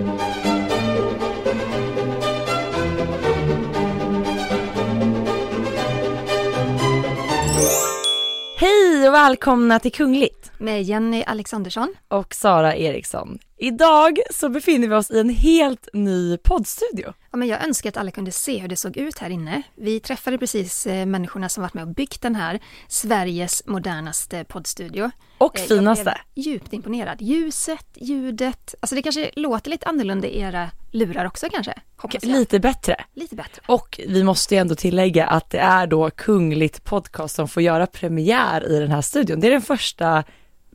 Hej och välkomna till Kungligt med Jenny Alexandersson och Sara Eriksson. Idag så befinner vi oss i en helt ny poddstudio. Ja, men jag önskar att alla kunde se hur det såg ut här inne. Vi träffade precis eh, människorna som varit med och byggt den här, Sveriges modernaste poddstudio. Och eh, finaste. Jag blev djupt imponerad. Ljuset, ljudet, alltså det kanske låter lite annorlunda i era lurar också kanske? Lite bättre. Lite bättre. Och vi måste ju ändå tillägga att det är då Kungligt Podcast som får göra premiär i den här studion. Det är den första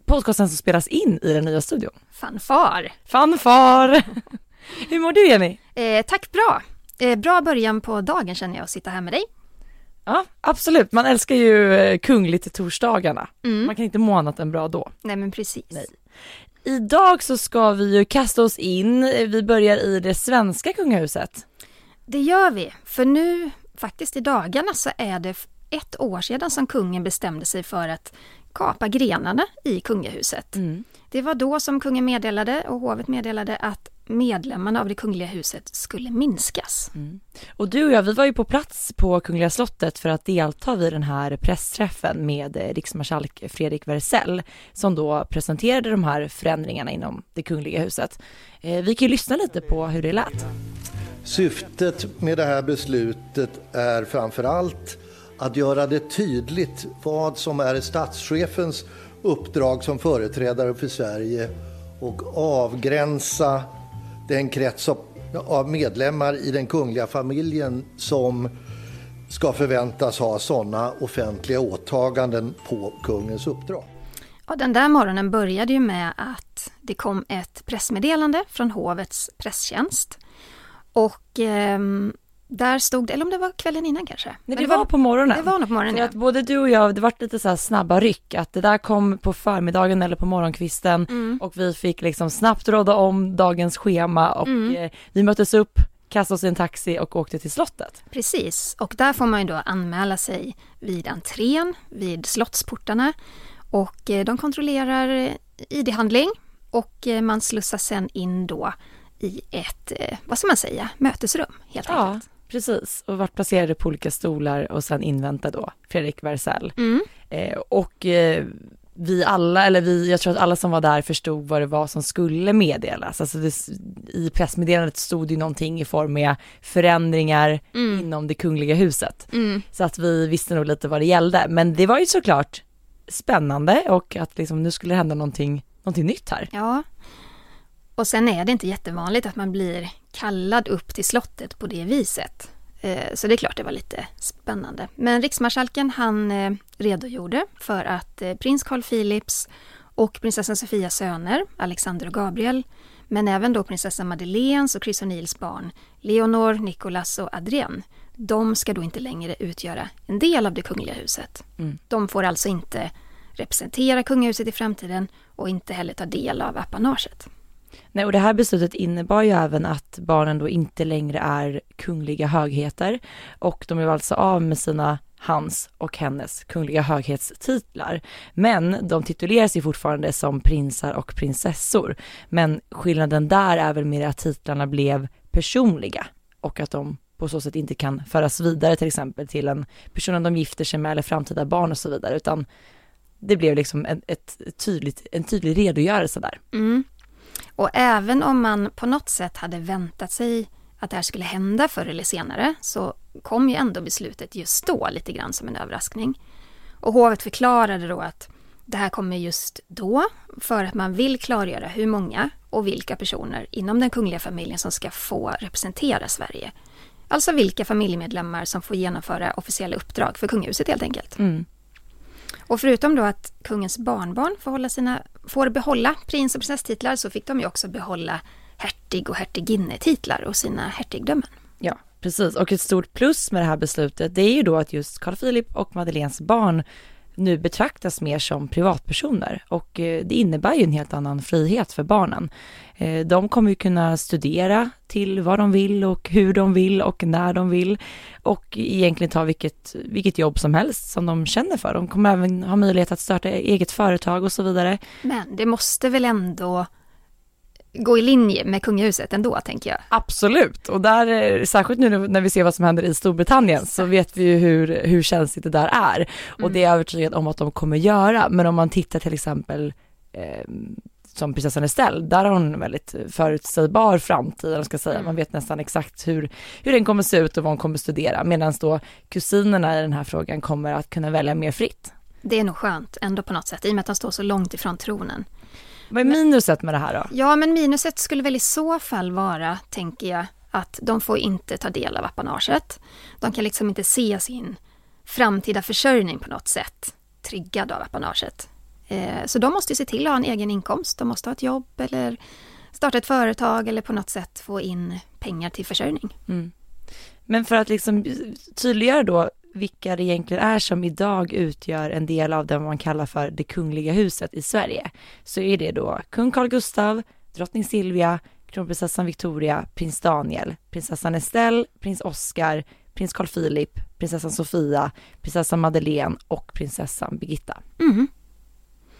podcasten som spelas in i den nya studion. Fanfar! Fanfar! Hur mår du Jenny? Eh, tack bra! Eh, bra början på dagen känner jag att sitta här med dig. Ja, absolut. Man älskar ju eh, kungligt torsdagarna. Mm. Man kan inte må annat än bra då. Nej, men precis. Nej. Idag så ska vi ju kasta oss in, vi börjar i det svenska kungahuset. Det gör vi, för nu, faktiskt i dagarna, så är det ett år sedan som kungen bestämde sig för att kapa grenarna i kungahuset. Mm. Det var då som kungen meddelade och hovet meddelade att medlemmarna av det kungliga huset skulle minskas. Mm. Och du och jag, vi var ju på plats på Kungliga slottet för att delta vid den här pressträffen med eh, riksmarskalk Fredrik Wersäll som då presenterade de här förändringarna inom det kungliga huset. Eh, vi kan ju lyssna lite på hur det lät. Syftet med det här beslutet är framför allt att göra det tydligt vad som är statschefens uppdrag som företrädare för Sverige och avgränsa den krets av medlemmar i den kungliga familjen som ska förväntas ha sådana offentliga åtaganden på kungens uppdrag. Ja, den där morgonen började ju med att det kom ett pressmeddelande från hovets presstjänst. Och eh, där stod det, eller om det var kvällen innan kanske. Nej, det, det var, var, på morgonen. Det var nog på morgonen, För ja. att både du och jag, det var lite så snabba ryck, att det där kom på förmiddagen eller på morgonkvisten mm. och vi fick liksom snabbt råda om dagens schema och mm. eh, vi möttes upp, kastade oss i en taxi och åkte till slottet. Precis, och där får man ju då anmäla sig vid entrén, vid slottsportarna och eh, de kontrollerar ID-handling och eh, man slussas sen in då i ett, eh, vad ska man säga, mötesrum helt ja. enkelt. Precis, och vart placerade på olika stolar och sen invänta då Fredrik Wersäll. Mm. Eh, och eh, vi alla, eller vi, jag tror att alla som var där förstod vad det var som skulle meddelas. Alltså det, i pressmeddelandet stod ju någonting i form med förändringar mm. inom det kungliga huset. Mm. Så att vi visste nog lite vad det gällde. Men det var ju såklart spännande och att liksom nu skulle det hända någonting, någonting nytt här. Ja, och sen är det inte jättevanligt att man blir kallad upp till slottet på det viset. Eh, så det är klart det var lite spännande. Men riksmarskalken han eh, redogjorde för att eh, prins Carl Philips och prinsessan Sofias söner, Alexander och Gabriel, men även då prinsessan Madeleines och Chris O'Neills barn, Leonor, Nicolas och Adrienne, de ska då inte längre utgöra en del av det kungliga huset. Mm. De får alltså inte representera kungahuset i framtiden och inte heller ta del av apanaget. Nej, och det här beslutet innebar ju även att barnen då inte längre är kungliga högheter och de är alltså av med sina hans och hennes kungliga höghetstitlar. Men de tituleras ju fortfarande som prinsar och prinsessor. Men skillnaden där är väl mer att titlarna blev personliga och att de på så sätt inte kan föras vidare till exempel till en person de gifter sig med eller framtida barn och så vidare, utan det blev liksom en, ett tydligt, en tydlig redogörelse där. Mm. Och även om man på något sätt hade väntat sig att det här skulle hända förr eller senare så kom ju ändå beslutet just då lite grann som en överraskning. Och hovet förklarade då att det här kommer just då för att man vill klargöra hur många och vilka personer inom den kungliga familjen som ska få representera Sverige. Alltså vilka familjemedlemmar som får genomföra officiella uppdrag för kungahuset helt enkelt. Mm. Och förutom då att kungens barnbarn får, hålla sina, får behålla prins och prinsesstitlar så fick de ju också behålla hertig och hertiginnetitlar och sina hertigdömen. Ja, precis. Och ett stort plus med det här beslutet det är ju då att just Carl Philip och Madeleines barn nu betraktas mer som privatpersoner och eh, det innebär ju en helt annan frihet för barnen. Eh, de kommer ju kunna studera till vad de vill och hur de vill och när de vill och egentligen ta vilket, vilket jobb som helst som de känner för. De kommer även ha möjlighet att starta eget företag och så vidare. Men det måste väl ändå gå i linje med kungahuset ändå, tänker jag. Absolut, och där, särskilt nu när vi ser vad som händer i Storbritannien, så vet vi ju hur, hur känsligt det där är. Och Mm. det är jag övertygad om att de kommer göra. Men om man tittar till exempel eh, som prinsessan Estelle, där har hon en väldigt förutsägbar framtid, man ska säga. Mm. Man vet nästan exakt hur, hur den kommer se ut och vad hon kommer studera, medan då kusinerna i den här frågan kommer att kunna välja mer fritt. Det är nog skönt ändå på något sätt, i och med att de står så långt ifrån tronen. Vad är minuset med det här då? Ja, men minuset skulle väl i så fall vara, tänker jag, att de får inte ta del av apanaget. De kan liksom inte se sin framtida försörjning på något sätt tryggad av apanaget. Eh, så de måste ju se till att ha en egen inkomst. De måste ha ett jobb eller starta ett företag eller på något sätt få in pengar till försörjning. Mm. Men för att liksom tydliggöra då vilka det egentligen är som idag utgör en del av det man kallar för det kungliga huset i Sverige, så är det då kung Carl Gustaf, drottning Silvia, kronprinsessan Victoria, prins Daniel, prinsessan Estelle, prins Oscar, prins Carl Philip, prinsessan Sofia, prinsessan Madeleine och prinsessan Birgitta. Mm.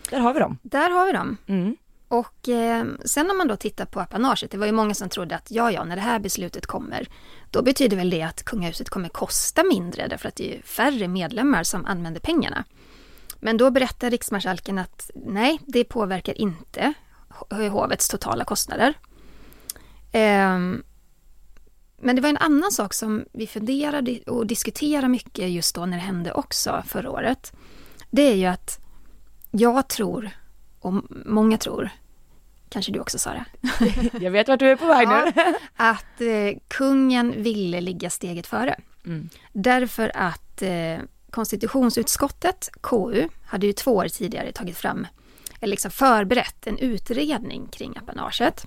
Där har vi dem. Där har vi dem. Mm. Och eh, sen om man då tittar på apanaget, det var ju många som trodde att ja, ja, när det här beslutet kommer, då betyder väl det att kungahuset kommer kosta mindre därför att det är ju färre medlemmar som använder pengarna. Men då berättar riksmarskalken att nej, det påverkar inte hovets totala kostnader. Ehm, men det var en annan sak som vi funderade och diskuterade mycket just då när det hände också förra året. Det är ju att jag tror och många tror, kanske du också Sara, Jag vet vart du är på väg nu. att eh, kungen ville ligga steget före. Mm. Därför att eh, konstitutionsutskottet, KU, hade ju två år tidigare tagit fram, eller liksom förberett en utredning kring apanaget.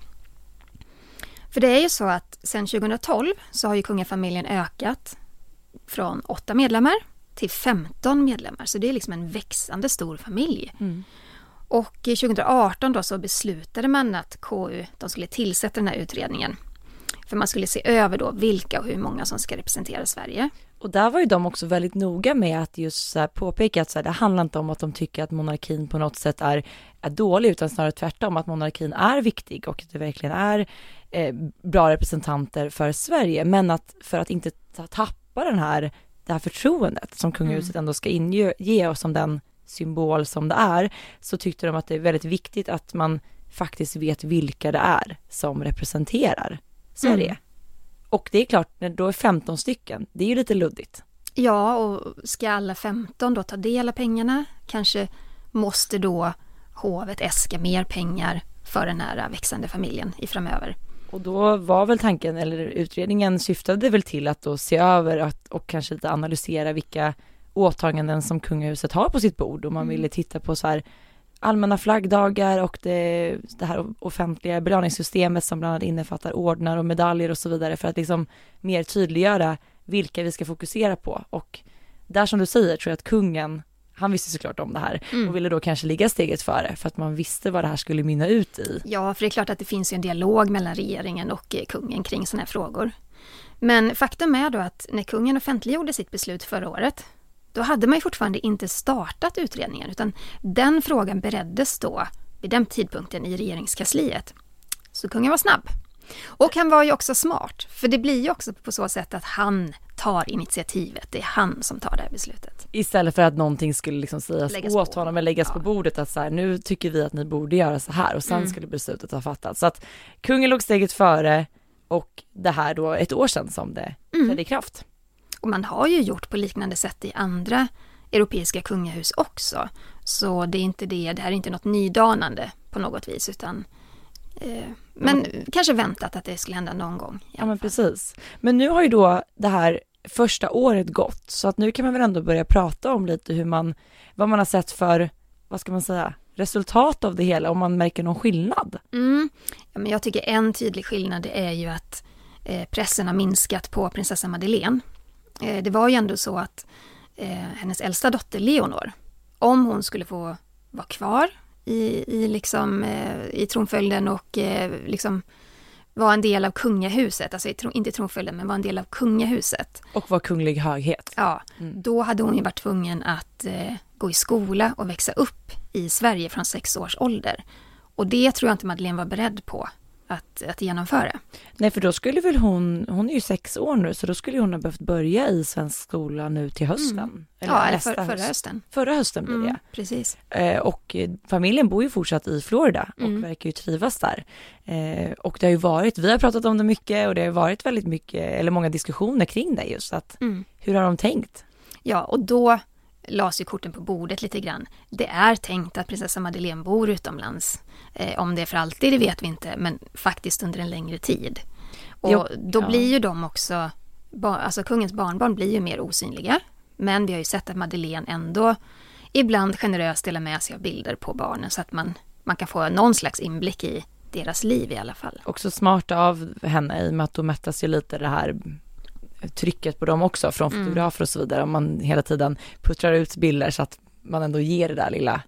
För det är ju så att sedan 2012 så har ju kungafamiljen ökat från åtta medlemmar till 15 medlemmar, så det är liksom en växande stor familj. Mm. Och 2018 då så beslutade man att KU de skulle tillsätta den här utredningen. För man skulle se över då vilka och hur många som ska representera Sverige. Och där var ju de också väldigt noga med att just påpeka att så här, det handlar inte om att de tycker att monarkin på något sätt är, är dålig, utan snarare tvärtom, att monarkin är viktig och att det verkligen är eh, bra representanter för Sverige, men att för att inte ta- tappa den här, det här förtroendet som kungahuset ändå ska inge ge oss som den symbol som det är, så tyckte de att det är väldigt viktigt att man faktiskt vet vilka det är som representerar Sverige. Mm. Och det är klart, när då är 15 stycken, det är ju lite luddigt. Ja, och ska alla 15 då ta del av pengarna? Kanske måste då hovet äska mer pengar för den här växande familjen i framöver. Och då var väl tanken, eller utredningen syftade väl till att då se över att, och kanske lite analysera vilka åtaganden som kungahuset har på sitt bord och man Mm. ville titta på så här allmänna flaggdagar och det, det här offentliga belöningssystemet som bland annat innefattar ordnar och medaljer och så vidare för att liksom mer tydliggöra vilka vi ska fokusera på och där som du säger tror jag att kungen han visste såklart om det här Mm. och ville då kanske ligga steget före för att man visste vad det här skulle mynna ut i. Ja, för det är klart att det finns ju en dialog mellan regeringen och eh, kungen kring sådana här frågor. Men faktum är då att när kungen offentliggjorde sitt beslut förra året, då hade man ju fortfarande inte startat utredningen, utan den frågan bereddes då vid den tidpunkten i regeringskansliet. Så kungen var snabb. Och han var ju också smart, för det blir ju också på så sätt att han tar initiativet. Det är han som tar det här beslutet. Istället för att någonting skulle liksom sägas Läggas åt på. honom eller läggas Ja. på bordet att så här, nu tycker vi att ni borde göra så här och sen Mm. skulle beslutet ha fattats. Så att kungen låg steget före och det här då ett år sedan som det Mm. trädde i kraft. Och man har ju gjort på liknande sätt i andra europeiska kungahus också. Så det är inte det, det här är inte något nydanande på något vis utan eh, men kanske väntat att det skulle hända någon gång. Ja men fall. precis. Men nu har ju då det här första året gått så att nu kan man väl ändå börja prata om lite hur man, vad man har sett för, vad ska man säga, resultat av det hela, om man märker någon skillnad. Mm. Ja, men jag tycker en tydlig skillnad är ju att eh, pressen har minskat på prinsessan Madeleine. Eh, det var ju ändå så att eh, hennes äldsta dotter Leonor, om hon skulle få vara kvar i, i, liksom, eh, i tronföljden och liksom vara en del av kungahuset, alltså inte tronföljden men vara en del av kungahuset. Och vad kunglig höghet. Ja, Mm. då hade hon ju varit tvungen att eh, gå i skola och växa upp i Sverige från sex års ålder. Och det tror jag inte Madeleine var beredd på att, att genomföra. Nej, för då skulle väl hon, hon är ju sex år nu, så då skulle hon ha behövt börja i svensk skola nu till hösten. Mm. Eller ja, eller för, förra höst. hösten. Förra hösten blir det. Mm, precis. Eh, och familjen bor ju fortsatt i Florida och mm. verkar ju trivas där. Eh, och det har ju varit, vi har pratat om det mycket och det har varit väldigt mycket, eller många diskussioner kring det just. Att, mm. Hur har de tänkt? Ja, och då lades ju korten på bordet lite grann. Det är tänkt att prinsessa Madeleine bor utomlands. Eh, om det är för alltid, det vet vi inte, men faktiskt under en längre tid. Och jo, då ja. blir ju de också, alltså kungens barnbarn blir ju mer osynliga. Men vi har ju sett att Madeleine ändå ibland generöst delar med sig av bilder på barnen så att man, man kan få någon slags inblick i deras liv i alla fall. Också smart av henne i och med att då mättas ju lite det här trycket på dem också från mm. fotografer och så vidare. Om man hela tiden puttrar ut bilder så att man ändå ger det där lilla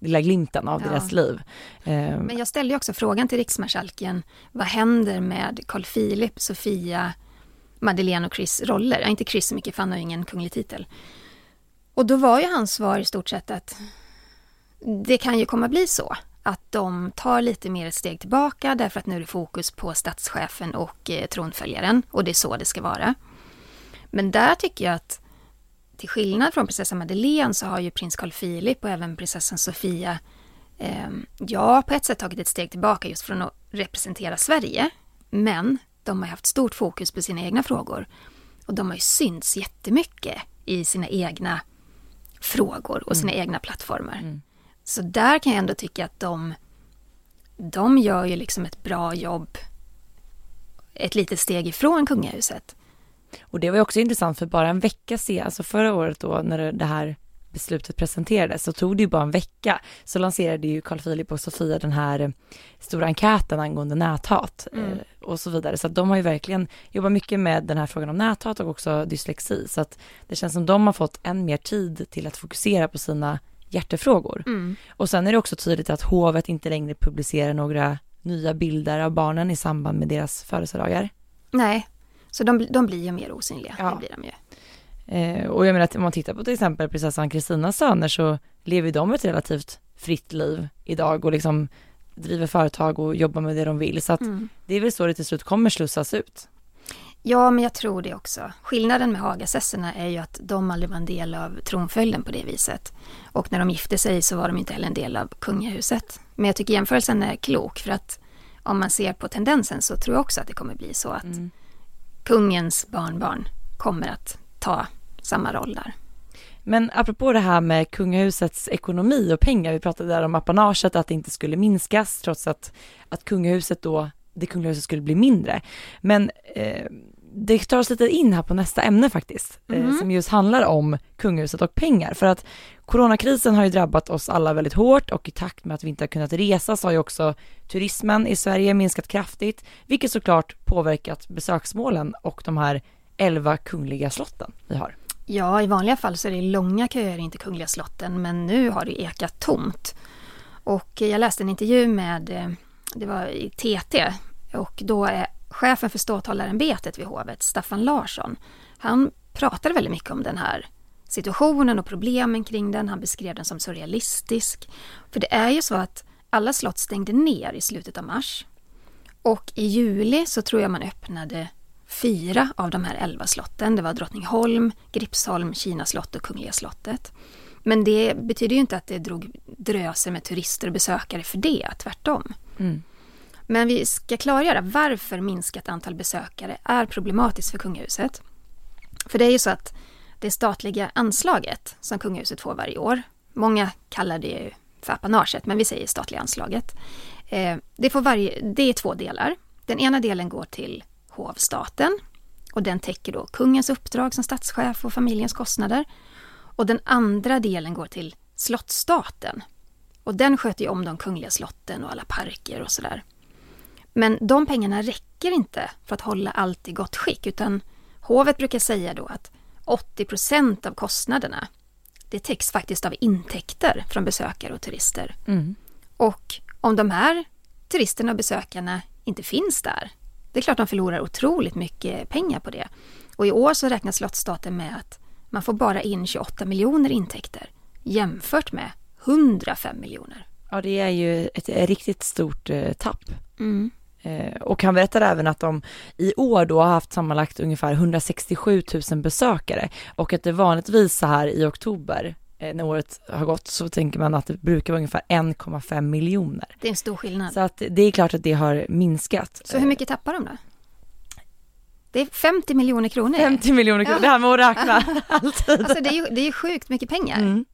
lilla glimten av ja. deras liv. Eh, Men jag ställde också frågan till riksmarskalken, vad händer med Carl Philip, Sofia, Madeleine och Chris roller? Ja, inte Chris så mycket, för han har ju ingen kunglig titel. Och då var ju hans svar i stort sett att det kan ju komma bli så att de tar lite mer ett steg tillbaka därför att nu är det fokus på statschefen och eh, tronföljaren och det är så det ska vara. Men där tycker jag att till skillnad från prinsessan Madeleine så har ju prins Carl Philip och även prinsessan Sofia eh, ja, på ett sätt tagit ett steg tillbaka just från att representera Sverige. Men de har haft stort fokus på sina egna frågor. Och de har ju synts jättemycket i sina egna frågor och sina mm. egna plattformar. Mm. Så där kan jag ändå tycka att de, de gör ju liksom ett bra jobb ett litet steg ifrån kungahuset. Och det var också intressant för bara en vecka sedan, alltså förra året då när det här beslutet presenterades så tog det ju bara en vecka så lanserade ju Carl Philip och Sofia den här stora enkäten angående näthat mm. eh, och så vidare. Så att de har ju verkligen jobbat mycket med den här frågan om näthat och också dyslexi. Så att det känns som de har fått än mer tid till att fokusera på sina hjärtefrågor. Mm. Och sen är det också tydligt att hovet inte längre publicerar några nya bilder av barnen i samband med deras födelsedagar. Nej, så de, de blir ju mer osynliga. Ja. Det blir de ju. Eh, och jag menar att om man tittar på till exempel prinsessan Kristinas söner så lever de ett relativt fritt liv idag och liksom driver företag och jobbar med det de vill. Så att mm. det är väl så det till slut kommer slussas ut. Ja, men jag tror det också. Skillnaden med Hagasesserna är ju att de aldrig var en del av tronföljden på det viset. Och när de gifte sig så var de inte heller en del av kungahuset. Men jag tycker jämförelsen är klok för att om man ser på tendensen så tror jag också att det kommer bli så att mm kungens barnbarn kommer att ta samma roll där. Men apropå det här med kungahusets ekonomi och pengar, vi pratade där om apanaget, att det inte skulle minskas trots att, att kungahuset då, det kungahuset skulle bli mindre. Men eh, det tar oss lite in här på nästa ämne faktiskt, mm. eh, som just handlar om kungahuset och pengar. För att coronakrisen har ju drabbat oss alla väldigt hårt och i takt med att vi inte har kunnat resa så har ju också turismen i Sverige minskat kraftigt, vilket såklart påverkat besöksmålen och de här elva kungliga slotten vi har. Ja, i vanliga fall så är det långa köer in till Kungliga slotten, men nu har det ekat tomt. Och jag läste en intervju med, eh, det var i TT, och då chefen för ståthållarämbetet vid hovet, Staffan Larsson, han pratade väldigt mycket om den här situationen och problemen kring den. Han beskrev den som surrealistisk. För det är ju så att alla slott stängde ner i slutet av mars. Och i juli så tror jag man öppnade fyra av de här elva slotten. Det var Drottningholm, Gripsholm, Kina slott och Kungliga slottet. Men det betyder ju inte att det drog dröser med turister och besökare för det, tvärtom. Mm. Men vi ska klargöra varför minskat antal besökare är problematiskt för kungahuset. För det är ju så att det statliga anslaget som kungahuset får varje år, många kallar det ju för apanaget, men vi säger statliga anslaget. Eh, det, får varje, det är två delar. Den ena delen går till hovstaten och den täcker då kungens uppdrag som statschef och familjens kostnader. Och den andra delen går till slottsstaten och den sköter ju om de kungliga slotten och alla parker och sådär. Men de pengarna räcker inte för att hålla allt i gott skick utan hovet brukar säga då att 80 procent av kostnaderna det täcks faktiskt av intäkter från besökare och turister. Mm. Och om de här turisterna och besökarna inte finns där, det är klart de förlorar otroligt mycket pengar på det. Och i år så räknar Slottsstaten med att man får bara in 28 miljoner intäkter jämfört med 105 miljoner. Ja, det är ju ett riktigt stort eh, tapp. Mm. Eh, och han berättade även att de i år då har haft sammanlagt ungefär 167 000 besökare och att det vanligtvis så här i oktober eh, när året har gått så tänker man att det brukar vara ungefär 1,5 miljoner. Det är en stor skillnad. Så att det är klart att det har minskat. Så hur mycket tappar de då? Det är 50 miljoner kronor. 50 miljoner kronor, Ja. det här med att räkna alltid. Alltså det är ju, det är ju sjukt mycket pengar. Mm.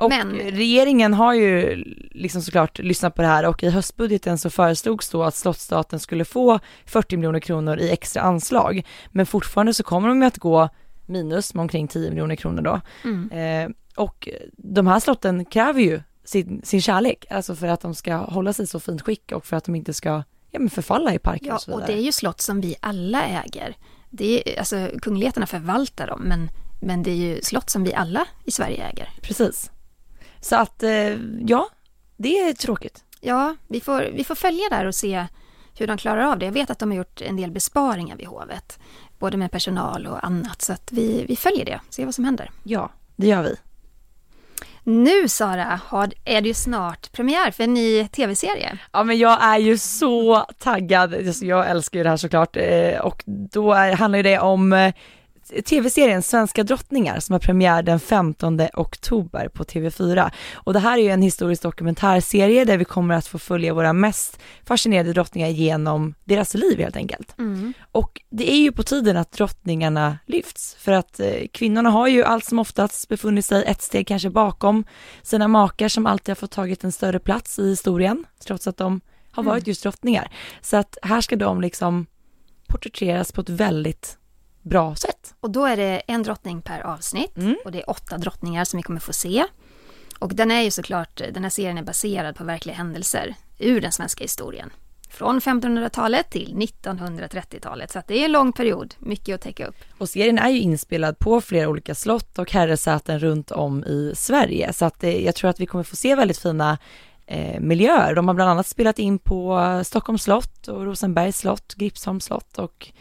Och Men- regeringen har ju liksom såklart lyssnat på det här och i höstbudgeten så föreslogs då att Slottsstaten skulle få 40 miljoner kronor i extra anslag. Men fortfarande så kommer de ju att gå minus med omkring 10 miljoner kronor då. Mm. Eh, och de här slotten kräver ju sin, sin kärlek, alltså för att de ska hålla sig i så fint skick och för att de inte ska ja, men förfalla i parker Ja, och så och vidare. det är ju slott som vi alla äger. Det är, alltså, kungligheterna förvaltar dem, men, men det är ju slott som vi alla i Sverige äger. Precis. Så att, eh, ja, det är tråkigt. Ja, vi får, vi får följa där och se hur de klarar av det. Jag vet att de har gjort en del besparingar vid hovet, både med personal och annat, så att vi, vi följer det, ser vad som händer. Ja, det gör vi. Nu Sara, har, är det ju snart premiär för en ny tv-serie. Ja men jag är ju så taggad, Alltså, jag älskar ju det här såklart eh, och då är, handlar ju det om eh, tv-serien Svenska drottningar som har premiär den 15 oktober på TV4. Och det här är ju en historisk dokumentärserie där vi kommer att få följa våra mest fascinerande drottningar genom deras liv helt enkelt. Och det är ju på tiden att drottningarna lyfts, för att eh, kvinnorna har ju allt som oftast befunnit sig ett steg kanske bakom sina makar som alltid har fått tagit en större plats i historien, trots att de har varit just drottningar. Så att här ska de liksom porträtteras på ett väldigt bra sätt. Och då är det en drottning per avsnitt Mm. och det är åtta drottningar som vi kommer få se. Och den är ju såklart, den här serien är baserad på verkliga händelser ur den svenska historien. Från 1500-talet till 1930-talet, så att det är en lång period, mycket att täcka upp. Och serien är ju inspelad på flera olika slott och herresäten runt om i Sverige, så att eh, jag tror att vi kommer få se väldigt fina eh, miljöer. De har bland annat spelat in på Stockholms slott och Rosenbergs slott, Gripsholms slott och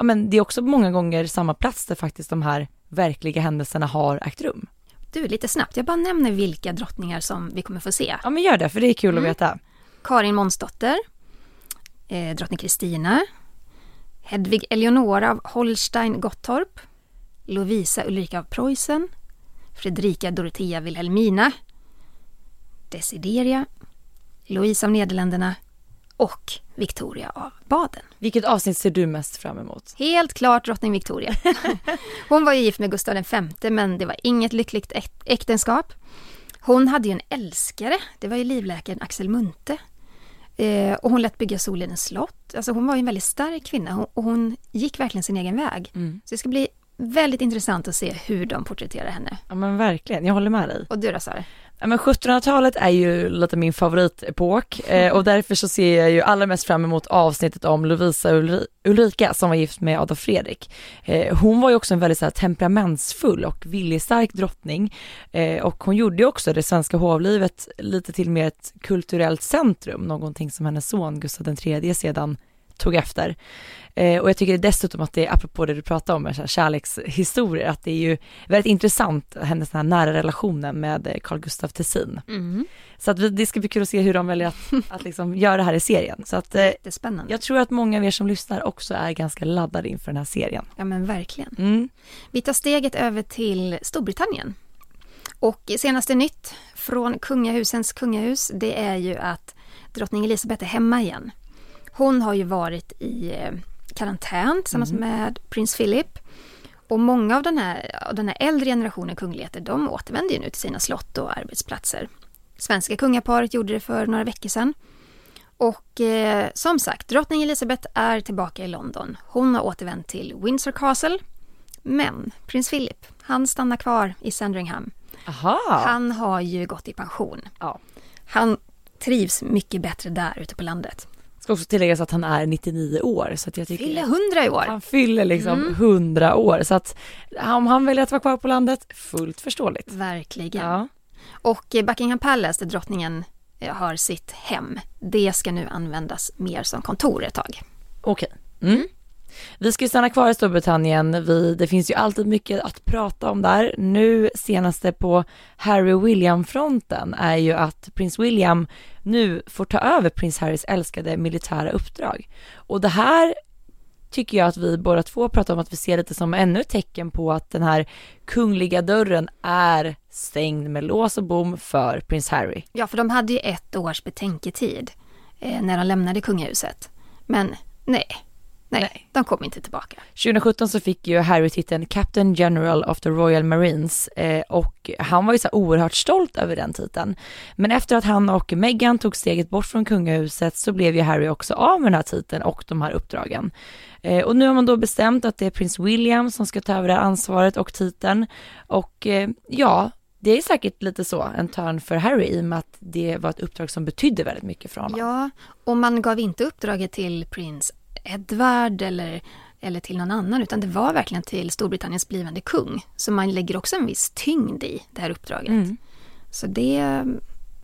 ja men det är också många gånger samma plats där faktiskt de här verkliga händelserna har ägt rum. Du, lite snabbt, jag bara nämner vilka drottningar som vi kommer få se. Ja men gör det, för det är kul Mm. att veta. Karin Månsdotter, eh, drottning Kristina, Hedvig Eleonora av Holstein-Gottorp, Lovisa Ulrika av Preussen, Fredrika Dorothea Wilhelmina, Desideria, Louise av Nederländerna och Victoria av Baden. Vilket avsnitt ser du mest fram emot? Helt klart drottning Victoria. Hon var ju gift med Gustav V men det var inget lyckligt äk- äktenskap. Hon hade ju en älskare, det var ju livläkaren Axel Munthe. Eh, och hon lät bygga Solidens slott. Alltså hon var ju en väldigt stark kvinna hon, och hon gick verkligen sin egen väg. Mm. Så det ska bli väldigt intressant att se hur de porträtterar henne. Ja men verkligen, jag håller med dig. Och du då Sara? Ja, men 1700-talet är ju lite min favoritepok eh, och därför så ser jag ju allra mest fram emot avsnittet om Lovisa Ulri- Ulrika som var gift med Adolf Fredrik. Eh, hon var ju också en väldigt så här, temperamentsfull och viljestark drottning eh, och hon gjorde ju också det svenska hovlivet lite till mer ett kulturellt centrum, någonting som hennes son Gustav III sedan tog efter. Eh, och jag tycker dessutom att det, apropå det du pratade om, här kärlekshistorier, att det är ju väldigt intressant, hennes här nära relationen med eh, Carl Gustaf Tessin. Så att vi, det ska bli kul att se hur de väljer att, att liksom göra det här i serien. Så att eh, Det är spännande. jag tror att många av er som lyssnar också är ganska laddade inför den här serien. Ja men verkligen. Mm. Vi tar steget över till Storbritannien. Och senaste nytt från kungahusens kungahus, det är ju att drottning Elizabeth är hemma igen. Hon har ju varit i eh, karantän tillsammans med prins Philip. Och många av den här, av den här äldre generationen kungligheter, de återvänder ju nu till sina slott och arbetsplatser. Svenska kungaparet gjorde det för några veckor sedan. Och eh, som sagt, drottning Elizabeth är tillbaka i London. Hon har återvänt till Windsor Castle. Men prins Philip, han stannar kvar i Sandringham. Aha! Han har ju gått i pension. Ja. Han trivs mycket bättre där ute på landet. Ska också tilläggas att han är 99 år så att jag tycker Fyller 100 i år. han fyller liksom Mm. 100 år så att om han väljer att vara kvar på landet, fullt förståeligt. Verkligen. Ja. Och eh, Buckingham Palace, där drottningen eh, har sitt hem, det ska nu användas mer som kontor ett tag. Okej. Mm. Vi ska ju stanna kvar i Storbritannien. Vi, det finns ju alltid mycket att prata om där. Nu senaste på Harry och William-fronten är ju att prins William nu får ta över prins Harrys älskade militära uppdrag. Och det här tycker jag att vi båda två pratar om att vi ser lite som ännu ett tecken på att den här kungliga dörren är stängd med lås och bom för prins Harry. Ja, för de hade ju ett års betänketid eh, när de lämnade kungahuset. Men nej, nej, nej, de kom inte tillbaka. 2017 så fick ju Harry titeln Captain General of the Royal Marines eh, och han var ju så oerhört stolt över den titeln. Men efter att han och Meghan tog steget bort från kungahuset så blev ju Harry också av med den här titeln och de här uppdragen. Eh, och nu har man då bestämt att det är prins William som ska ta över det här ansvaret och titeln. Och eh, ja, det är säkert lite så, en törn för Harry i och med att det var ett uppdrag som betydde väldigt mycket för honom. Ja, och man gav inte uppdraget till prins Edward eller, eller till någon annan, utan det var verkligen till Storbritanniens blivande kung. Så man lägger också en viss tyngd i det här uppdraget. Mm. Så det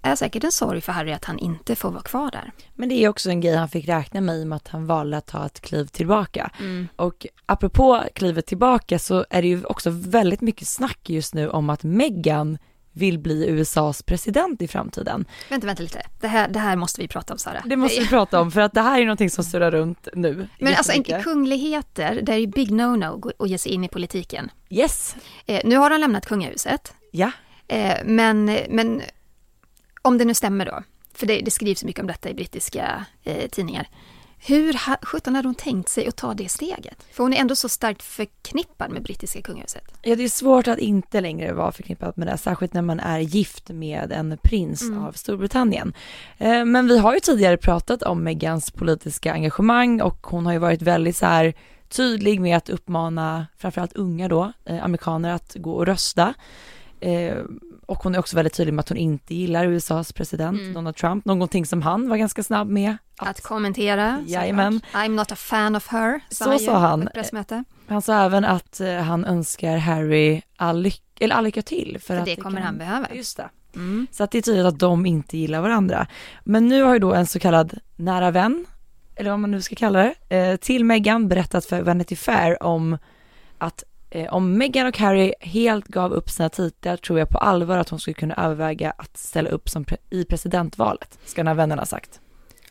är säkert en sorg för Harry att han inte får vara kvar där. Men det är också en grej han fick räkna med i och med att han valde att ta ett kliv tillbaka. Mm. Och apropå klivet tillbaka så är det ju också väldigt mycket snack just nu om att Meghan vill bli USAs president i framtiden. Vänta, vänta lite. Det här, det här måste vi prata om Sara. Det måste vi prata om för att det här är någonting som surrar runt nu. Men alltså inte kungligheter, det är ju big no-no att ge sig in i politiken. Yes. Eh, nu har han lämnat kungahuset. Ja. Eh, men, men om det nu stämmer då, för det, det skrivs mycket om detta i brittiska eh, tidningar. Hur sjutton hade hon tänkt sig att ta det steget? För hon är ändå så starkt förknippad med brittiska kungahuset. Ja, det är svårt att inte längre vara förknippad med det, särskilt när man är gift med en prins mm. av Storbritannien. Eh, men vi har ju tidigare pratat om Megans politiska engagemang och hon har ju varit väldigt så här tydlig med att uppmana framförallt unga då, eh, amerikaner att gå och rösta. Eh, och hon är också väldigt tydlig med att hon inte gillar USAs president mm. Donald Trump, någonting som han var ganska snabb med. Att, att kommentera. Jajamän. I'm not a fan of her, sa Så han sa han. Han sa även att uh, han önskar Harry all, lyck eller all lycka till. För, för att det kommer han behöva. Just det. Mm. Så att det är tydligt att de inte gillar varandra. Men nu har ju då en så kallad nära vän, eller vad man nu ska kalla det, eh, till Meghan berättat för Vanity Fair om att eh, om Meghan och Harry helt gav upp sina titlar tror jag på allvar att hon skulle kunna överväga att ställa upp som pre i presidentvalet, ska den här vännen ha sagt.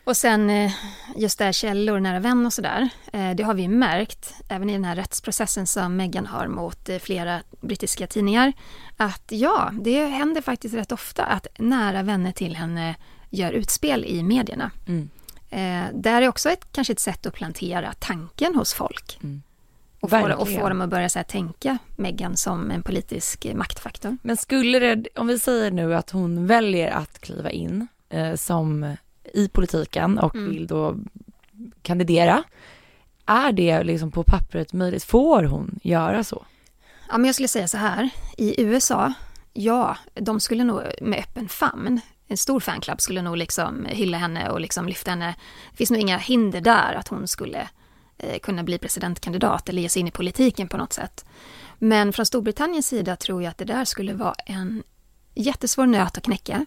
Och sen eh, just det här källor, nära vän och sådär. Eh, det har vi märkt även i den här rättsprocessen som Meghan har mot eh, flera brittiska tidningar. Att ja, det händer faktiskt rätt ofta att nära vänner till henne gör utspel i medierna. Mm. Där är också ett, kanske ett sätt att plantera tanken hos folk. Mm. Och få, och få dem att börja så tänka Meghan som en politisk maktfaktor. Men skulle det, om vi säger nu att hon väljer att kliva in eh, som i politiken och mm. vill då kandidera, är det liksom på pappret möjligt? Får hon göra så? Ja, men jag skulle säga så här, i USA, ja, de skulle nog med öppen famn en stor fanclub skulle nog liksom hylla henne och liksom lyfta henne. Det finns nog inga hinder där att hon skulle Eh, Eh, kunna bli presidentkandidat eller ge sig in i politiken på något sätt. Men från Storbritanniens sida tror jag att det där skulle vara en jättesvår nöt att knäcka.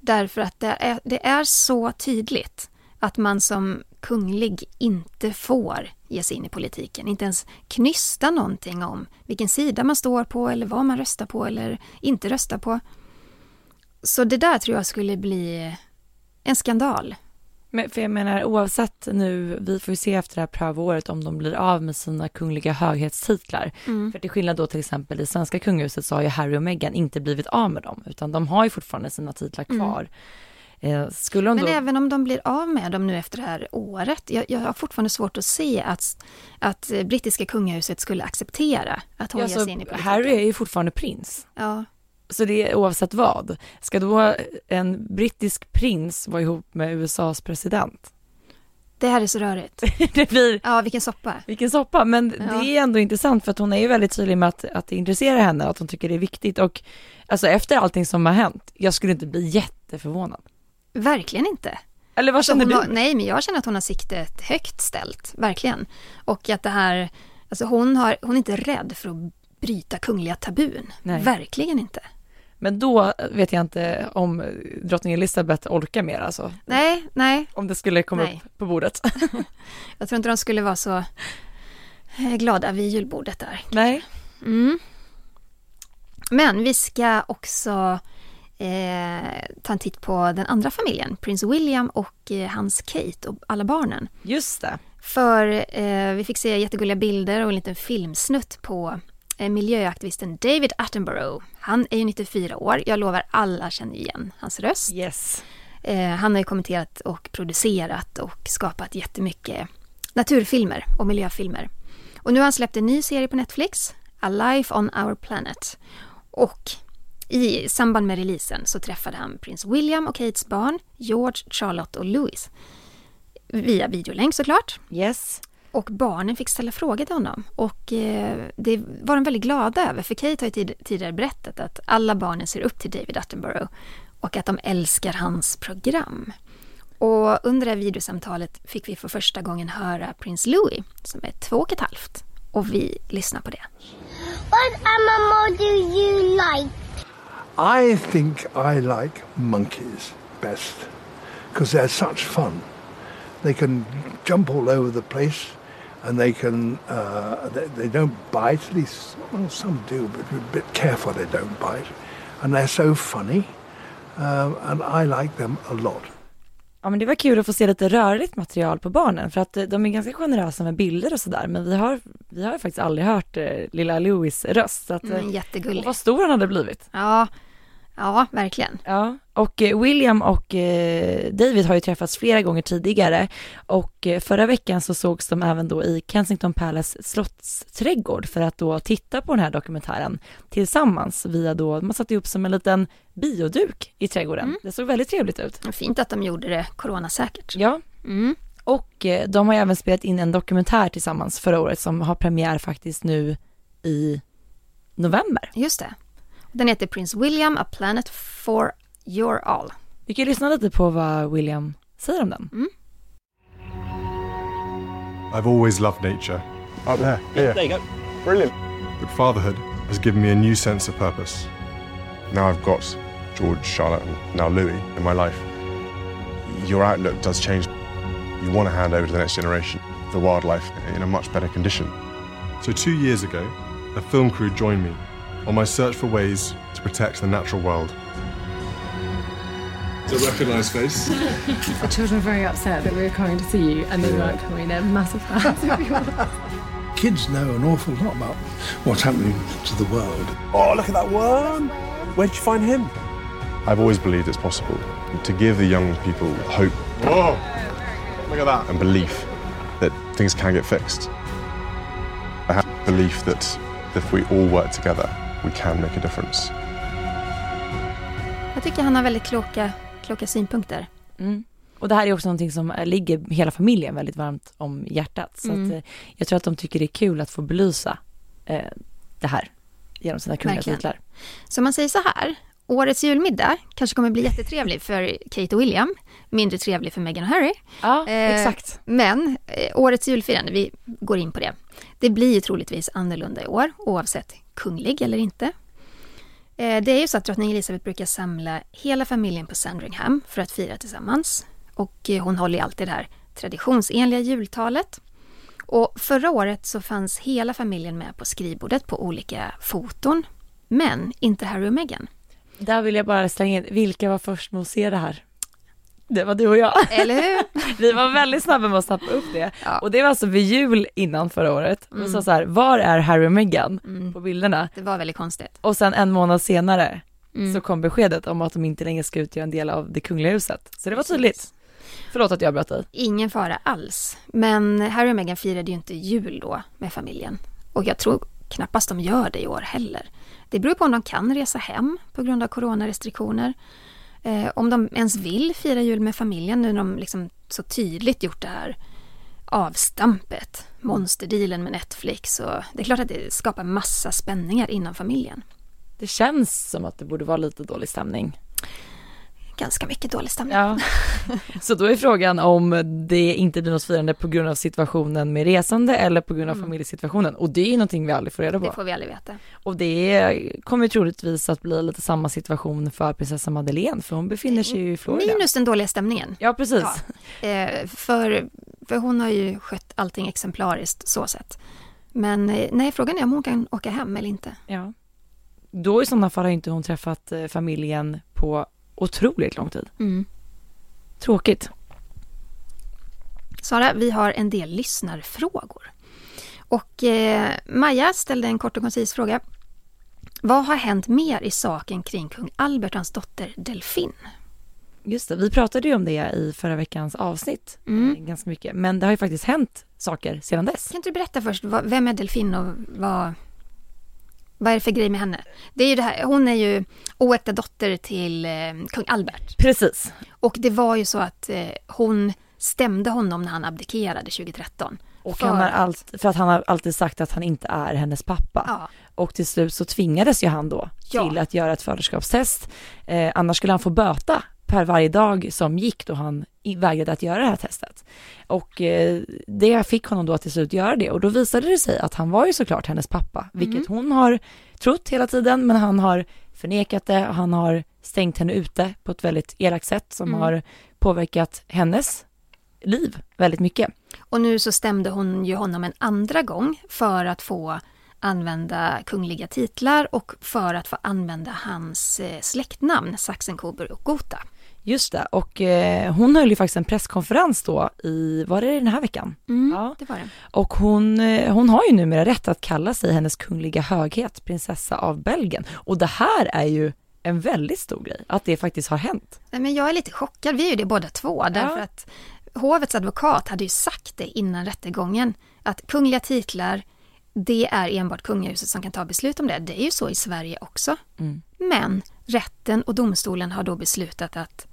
Därför att det är, det är så tydligt att man som kunglig inte får ge sig in i politiken. Inte ens knysta någonting om vilken sida man står på eller vad man röstar på eller inte röstar på. Så det där tror jag skulle bli en skandal men för jag menar oavsett nu, vi får ju se efter det här prövåret om de blir av med sina kungliga höghetstitlar. Mm. För till skillnad då till exempel i svenska kungahuset så har ju Harry och Meghan inte blivit av med dem, utan de har ju fortfarande sina titlar mm. kvar. Mm. Skulle de Men då... även om de blir av med dem nu efter det här året, jag, jag har fortfarande svårt att se att, att brittiska kungahuset skulle acceptera att hon ja, ger sig in i politiken. Harry är ju fortfarande prins. Ja. Så det är oavsett vad. Ska då en brittisk prins vara ihop med USAs president? Det här är så rörigt. det blir... Ja, vilken soppa. Vilken soppa, men ja. det är ändå intressant för att hon är ju väldigt tydlig med att, att det intresserar henne, att hon tycker det är viktigt och alltså efter allting som har hänt, jag skulle inte bli jätteförvånad. Verkligen inte. Eller vad känner du? Har, nej, men jag känner att hon har siktet högt ställt, verkligen. Och att det här, alltså hon, har, hon är inte rädd för att bryta kungliga tabun, nej. verkligen inte. Men då vet jag inte om drottning Elizabeth orkar mer alltså. Nej, nej. Om det skulle komma Nej. upp på bordet. Jag tror inte de skulle vara så eh, glada vid julbordet där. Nej. Mm. Men vi ska också eh, ta en titt på den andra familjen, prins William och eh, hans Kate och alla barnen. Just det. För eh, vi fick se jättegulliga bilder och en liten filmsnutt på miljöaktivisten David Attenborough. Han är ju 94 år. Jag lovar alla känner igen hans röst. Yes. Eh, han har ju kommenterat och producerat och skapat jättemycket naturfilmer och miljöfilmer. Och nu har han släppt en ny serie på Netflix, A Life on Our Planet. Och i samband med releasen så träffade han prins William och Kates barn, George, Charlotte och Louis. Via videolänk såklart. Yes. Och barnen fick ställa frågor till honom. Och eh, det var de väldigt glada över. För Kate har ju tid, tidigare berättat att alla barnen ser upp till David Attenborough. Och att de älskar hans program. Och under det här videosamtalet fick vi för första gången höra prins Louis, som är två och ett halvt. Och vi lyssnar på det. What animal do you like? I think I like monkeys best because they're such fun. They can jump all over the place and they can, uh, they, they don't bite, at least, well, some do, but be a bit careful they don't bite. And they're so funny um, and I like them a lot. Ja men det var kul att få se lite rörligt material på barnen för att eh, de är ganska generösa med bilder och sådär men vi har, vi har faktiskt aldrig hört eh, lilla Louis röst så att, Mm, eh, jättegullig. och vad stor han hade blivit. Ja, ja, verkligen. Ja, och eh, William och eh, David har ju träffats flera gånger tidigare och eh, förra veckan så sågs de även då i Kensington Palace slottsträdgård för att då titta på den här dokumentären tillsammans via då, man satte ihop som en liten bioduk i trädgården. Det såg väldigt trevligt ut. Fint att de gjorde det coronasäkert. Ja, Mm. och de har ju även spelat in en dokumentär tillsammans förra året som har premiär faktiskt nu i november. Just det. Den heter Prince William, A Planet for Your All. Vi kan ju lyssna lite på vad William säger om den. Mm. I've always loved nature, Up there. Here. There you go. Brilliant. but fatherhood has given me a new sense of purpose. Now I've got George, Charlotte, and now Louis in my life. Your outlook does change. You want to hand over to the next generation the wildlife in a much better condition. So, two years ago, a film crew joined me on my search for ways to protect the natural world. It's a recognised face. The children were very upset that we were coming to see you and they weren't coming. They're massive fans of yours. Kids know an awful lot about what's happening to the world. Oh, look at that worm. Where'd you find him? I've always believed it's possible to give the young people hope Whoa! Look at that. and belief that things can get fixed. I have belief that if we all work together, we can make a difference. Jag tycker han har väldigt kloka, kloka synpunkter. Mm. Och det här är också någonting som ligger hela familjen väldigt varmt om hjärtat. Så Mm. att, eh, jag tror att de tycker det är kul att få belysa eh, det här genom sina kungliga titlar. Så man säger så här, årets julmiddag kanske kommer bli jättetrevlig för Kate och William, mindre trevlig för Meghan och Harry. Ja, Eh, exakt. Men eh, årets julfirande, vi går in på det. Det blir ju troligtvis annorlunda i år, oavsett kunglig eller inte. Eh, det är ju så att drottning Elizabeth brukar samla hela familjen på Sandringham för att fira tillsammans. Och eh, hon håller ju alltid det här traditionsenliga jultalet. Och förra året så fanns hela familjen med på skrivbordet på olika foton. Men inte Harry och Meghan. Där vill jag bara slänga in, vilka var först med att se det här? Det var du och jag. Eller hur? Vi var väldigt snabba med att snappa upp det. Ja. Och det var alltså vid jul innan förra året. Vi Mm. sa så här, var är Harry och Meghan Mm. på bilderna? Det var väldigt konstigt. Och sen en månad senare Mm. så kom beskedet om att de inte längre ska utgöra en del av det kungliga huset. Så det var tydligt. Förlåt att jag bröt dig. Ingen fara alls. Men Harry och Meghan firade ju inte jul då med familjen. Och jag tror knappast de gör det i år heller. Det beror på om de kan resa hem på grund av coronarestriktioner. Eh, om de ens vill fira jul med familjen nu när de liksom så tydligt gjort det här avstampet. Monsterdealen med Netflix. Och det är klart att det skapar massa spänningar inom familjen. Det känns som att det borde vara lite dålig stämning ganska mycket dålig stämning. Ja. Så då är frågan om det inte blir något firande på grund av situationen med resande eller på grund av Mm. familjesituationen. Och det är ju någonting vi aldrig får reda på. Det får vi aldrig veta. Och det kommer troligtvis att bli lite samma situation för prinsessa Madeleine, för hon befinner sig ju i Florida. Minus den dåliga stämningen. Ja, precis. Ja. Eh, för, för hon har ju skött allting exemplariskt så sett. Men eh, nej, frågan är om hon kan åka hem eller inte. Ja. Då i sådana fall har inte hon träffat eh, familjen på otroligt lång tid. Mm. Tråkigt. Sara, vi har en del lyssnarfrågor. Och eh, Maja ställde en kort och koncis fråga. Vad har hänt mer i saken kring kung Albert och hans dotter Delfin? Just det, vi pratade ju om det i förra veckans avsnitt Mm. eh, ganska mycket. Men det har ju faktiskt hänt saker sedan dess. Kan inte du berätta först, vad, vem är Delfin och vad, vad är det för grej med henne? Det är ju det här, hon är ju oäkta dotter till eh, kung Albert. Precis. Och det var ju så att eh, hon stämde honom när han abdikerade 2013. Och För han har att- allt, för att han har alltid sagt att han inte är hennes pappa. Ja. Och till slut så tvingades ju han då Ja. till att göra ett faderskapstest. Eh, annars skulle han få böta per varje dag som gick då han vägrade att göra det här testet. Och eh, det fick honom då att till slut göra det och då visade det sig att han var ju såklart hennes pappa, vilket hon har trott hela tiden, men han har förnekat det och han har stängt henne ute på ett väldigt elakt sätt som Mm. har påverkat hennes liv väldigt mycket. Och nu så stämde hon ju honom en andra gång för att få använda kungliga titlar och för att få använda hans eh, släktnamn Saxen, Coburg och Gotha. Just det, och eh, hon höll ju faktiskt en presskonferens då i, var det den här veckan? Ja, det var det. Och hon, eh, hon har ju numera rätt att kalla sig hennes kungliga höghet, prinsessa av Belgien. Och det här är ju en väldigt stor grej, att det faktiskt har hänt. Nej, Men jag är lite chockad, vi är ju det båda två, därför att hovets advokat hade ju sagt det innan rättegången, att kungliga titlar, det är enbart kungahuset som kan ta beslut om det. Det är ju så i Sverige också. Mm. Men rätten och domstolen har då beslutat att,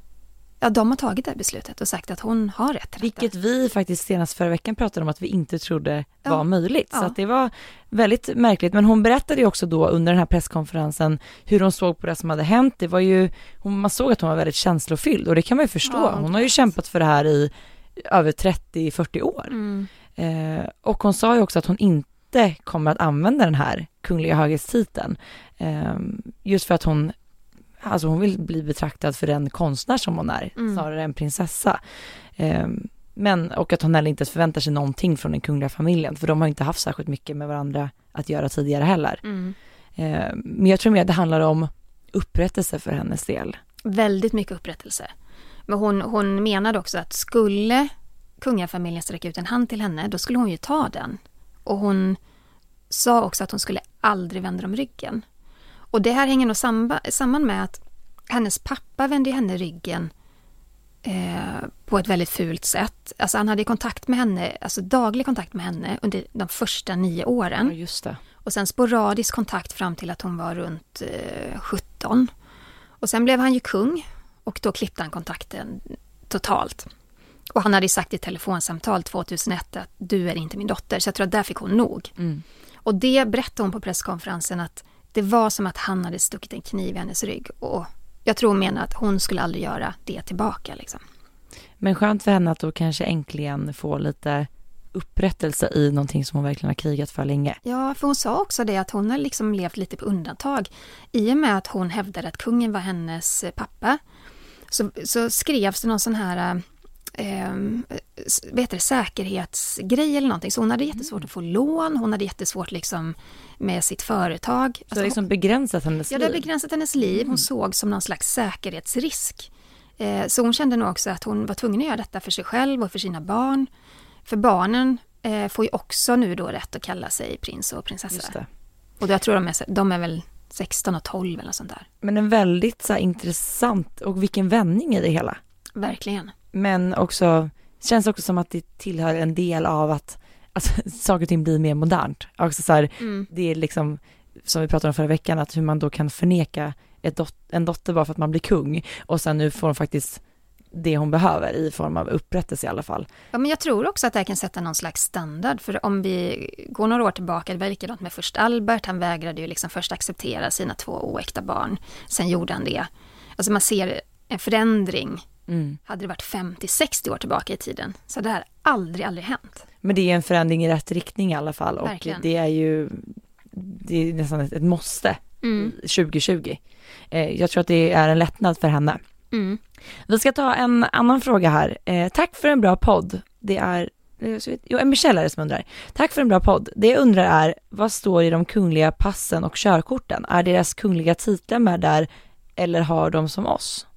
ja de har tagit det här beslutet och sagt att hon har rätt till. Vilket vi faktiskt senast förra veckan pratade om att vi inte trodde Ja. var möjligt. Så Ja. att det var väldigt märkligt. Men hon berättade ju också då under den här presskonferensen hur hon såg på det som hade hänt. Det var ju, man såg att hon var väldigt känslofylld och det kan man ju förstå. Ja, hon har ju kämpat för det här i över 30-40 år. Mm. Eh, och hon sa ju också att hon inte kommer att använda den här kungliga höghetstiteln. Eh, just för att hon, alltså hon vill bli betraktad för den konstnär som hon är, Mm. snarare än prinsessa. Eh, men, och att hon heller inte förväntar sig någonting från den kungliga familjen, för de har inte haft särskilt mycket med varandra att göra tidigare heller. Mm. Eh, men jag tror mer att det handlar om upprättelse för hennes del. Väldigt mycket upprättelse. Men hon, hon menade också att skulle kungafamiljen sträcka ut en hand till henne, då skulle hon ju ta den. Och hon sa också att hon skulle aldrig vända dem ryggen. Och det här hänger nog samba, samman med att hennes pappa vände henne ryggen eh, på ett väldigt fult sätt. Alltså han hade kontakt med henne, alltså daglig kontakt med henne under de första nio åren. Ja, just det. Och sen sporadisk kontakt fram till att hon var runt eh, 17. Och sen blev han ju kung och då klippte han kontakten totalt. Och han hade sagt i ett telefonsamtal 2001 att du är inte min dotter, så jag tror att där fick hon nog. Mm. Och det berättade hon på presskonferensen att det var som att han hade stuckit en kniv i hennes rygg. Och jag tror hon menar att hon skulle aldrig göra det tillbaka. Liksom. Men skönt för henne att då kanske äntligen få lite upprättelse i någonting som hon verkligen har krigat för länge. Ja, för hon sa också det att hon har liksom levt lite på undantag. I och med att hon hävdade att kungen var hennes pappa så, så skrevs det någon sån här eh, vad heter det, säkerhetsgrej eller någonting. Så hon hade jättesvårt att få lån, hon hade jättesvårt liksom med sitt företag. Så det har liksom begränsat hennes Ja, det har liv. begränsat hennes liv. Hon såg som någon slags säkerhetsrisk. Eh, Så hon kände nog också att hon var tvungen att göra detta för sig själv och för sina barn. För barnen eh, får ju också nu då rätt att kalla sig prins och prinsessa. Just det. Och jag tror de är, de är väl 16 och 12 eller sånt där. Men en väldigt så här, intressant och vilken vändning i det hela. Verkligen. Men också, känns också som att det tillhör en del av att, att saker och ting blir mer modernt. Också så här, Mm. det är liksom, som vi pratade om förra veckan, att hur man då kan förneka dot, en dotter bara för att man blir kung och sen nu får hon faktiskt det hon behöver i form av upprättelse i alla fall. Ja, men jag tror också att det här kan sätta någon slags standard. För om vi går några år tillbaka, det var likadant med först Albert. Han vägrade ju liksom först acceptera sina två oäkta barn. Sen gjorde han det. Alltså man ser en förändring. Mm. Hade det varit 50-60 år tillbaka i tiden så hade det här aldrig, aldrig hänt. Men det är en förändring i rätt riktning i alla fall och Verkligen. det är ju det är nästan ett, ett måste Mm. 2020. Eh, jag tror att det är en lättnad för henne. Mm. Vi ska ta en annan fråga här. Eh, tack för en bra podd. Det är eh, Jo, en Michelle är det som undrar. Tack för en bra podd. Det jag undrar är, vad står i de kungliga passen och körkorten? Är deras kungliga titlar med där eller har de som oss?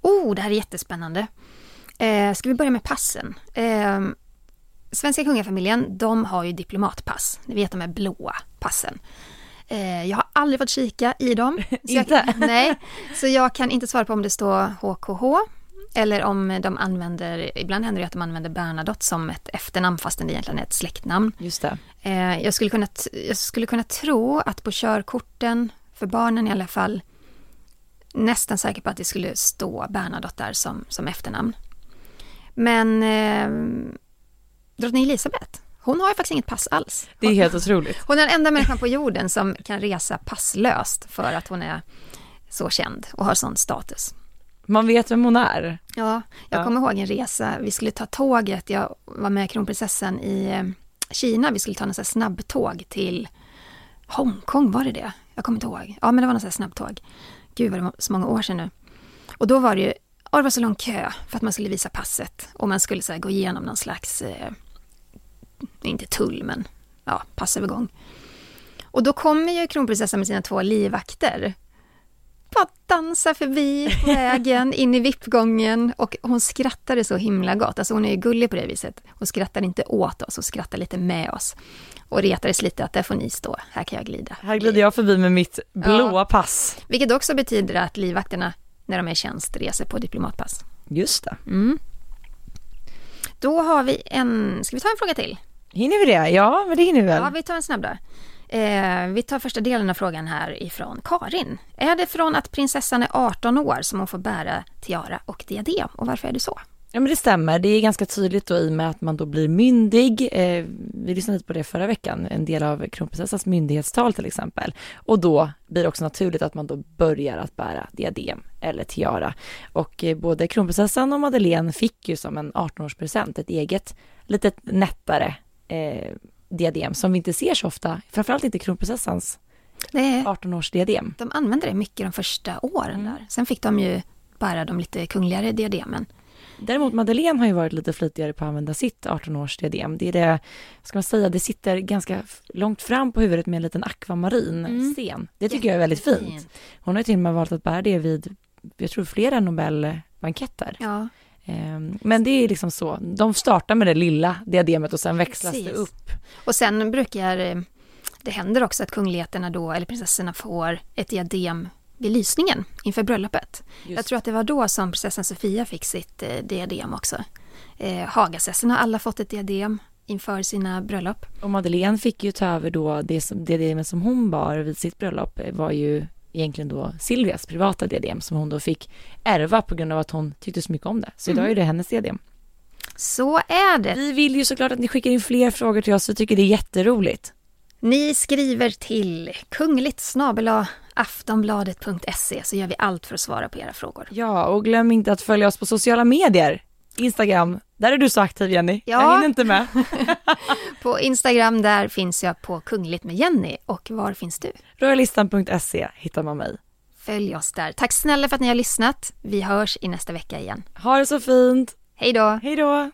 Oh, det här är jättespännande. Eh, ska vi börja med passen? Eh, svenska kungafamiljen, de har ju diplomatpass. Ni vet de här blåa passen. Eh, jag har aldrig fått kika i dem. Så jag, Inte? nej, så jag kan inte svara på om det står HKH eller om de använder, ibland händer det att de använder Bernadotte som ett efternamn fastän det egentligen är ett släktnamn. Just det. Eh, jag, skulle kunna, jag skulle kunna tro att på körkorten, för barnen i alla fall, nästan säker på att det skulle stå Bernadotte där som, som efternamn. Men eh, drottning Elisabeth, hon har ju faktiskt inget pass alls. Det är helt otroligt. Hon är den enda människan på jorden som kan resa passlöst för att hon är så känd och har sån status. Man vet vem hon är. Ja, jag Ja. kommer ihåg en resa, vi skulle ta tåget, jag var med kronprinsessan i eh, Kina, vi skulle ta här snabbtåg till Hongkong, var det det? Jag kommer inte ihåg. Ja, men det var här snabbtåg. Gud vad det var så många år sedan nu. Och då var det ju, ja, det var så lång kö för att man skulle visa passet och man skulle så här, gå igenom någon slags, eh, inte tull men ja, passövergång. Och då kommer ju kronprinsessan med sina två livvakter bara dansar förbi vägen in i vippgången och hon skrattade så himla gott. Alltså hon är ju gullig på det viset. Hon skrattar inte åt oss, hon skrattar lite med oss. Och retades lite att där får ni stå, här kan jag glida. Här glider jag förbi med mitt blåa pass. Vilket också betyder att livvakterna, när de är i tjänst, reser på diplomatpass. Just det. Mm. Då har vi en, ska vi ta en fråga till? Hinner vi det? Ja, men det hinner vi väl. Ja, vi tar en snabb då. Eh, vi tar första delen av frågan här ifrån Karin. Är det från att prinsessan är 18 år som hon får bära tiara och diadem? Och varför är det så? Ja men det stämmer, det är ganska tydligt då i och med att man då blir myndig. Eh, vi lyssnade lite på det förra veckan, en del av kronprinsessans myndighetstal till exempel. Och då blir det också naturligt att man då börjar att bära diadem eller tiara. Och eh, både kronprinsessan och Madeleine fick ju som en 18-årspresent ett eget litet nättare eh, diadem som vi inte ser så ofta, framförallt inte kronprinsessans Det är, 18-årsdiadem. de använde det mycket de första åren Mm. där. Sen fick de ju bära de lite kungligare diademen. Däremot Madeleine har ju varit lite flitigare på att använda sitt 18-årsdiadem. Det är det, ska man säga, det sitter ganska långt fram på huvudet med en liten akvamarin Mm. sten. Det tycker jag är väldigt fint. Hon har ju till och med valt att bära det vid, jag tror flera Nobelbanketter. Ja, Men det är liksom så, de startar med det lilla diademet och sen växlas det Precis. upp. och sen brukar eh, det händer också att kungligheterna då, eller prinsessorna får ett diadem vid lysningen inför bröllopet. Jag tror att det var då som prinsessan Sofia fick sitt eh, diadem också. Eh, Hagasesserna har alla fått ett diadem inför sina bröllop. Och Madeleine fick ju ta över då, det, som, det diademet som hon bar vid sitt bröllop eh, var ju egentligen då Silvias privata diadem som hon då fick ärva på grund av att hon tyckte så mycket om det. Så idag är det hennes diadem. Så är det. Vi vill ju såklart att ni skickar in fler frågor till oss, vi tycker det är jätteroligt. Ni skriver till kungligt aftonbladet.se så gör vi allt för att svara på era frågor. Ja, och glöm inte att följa oss på sociala medier. Instagram, där är du så aktiv Jenny. Ja. Jag hinner inte med. På Instagram där finns jag på kungligt med Jenny och var finns du? Royalistan.se hittar man mig. Följ oss där. Tack snälla för att ni har lyssnat. Vi hörs i nästa vecka igen. Ha det så fint. Hej då! Hej då!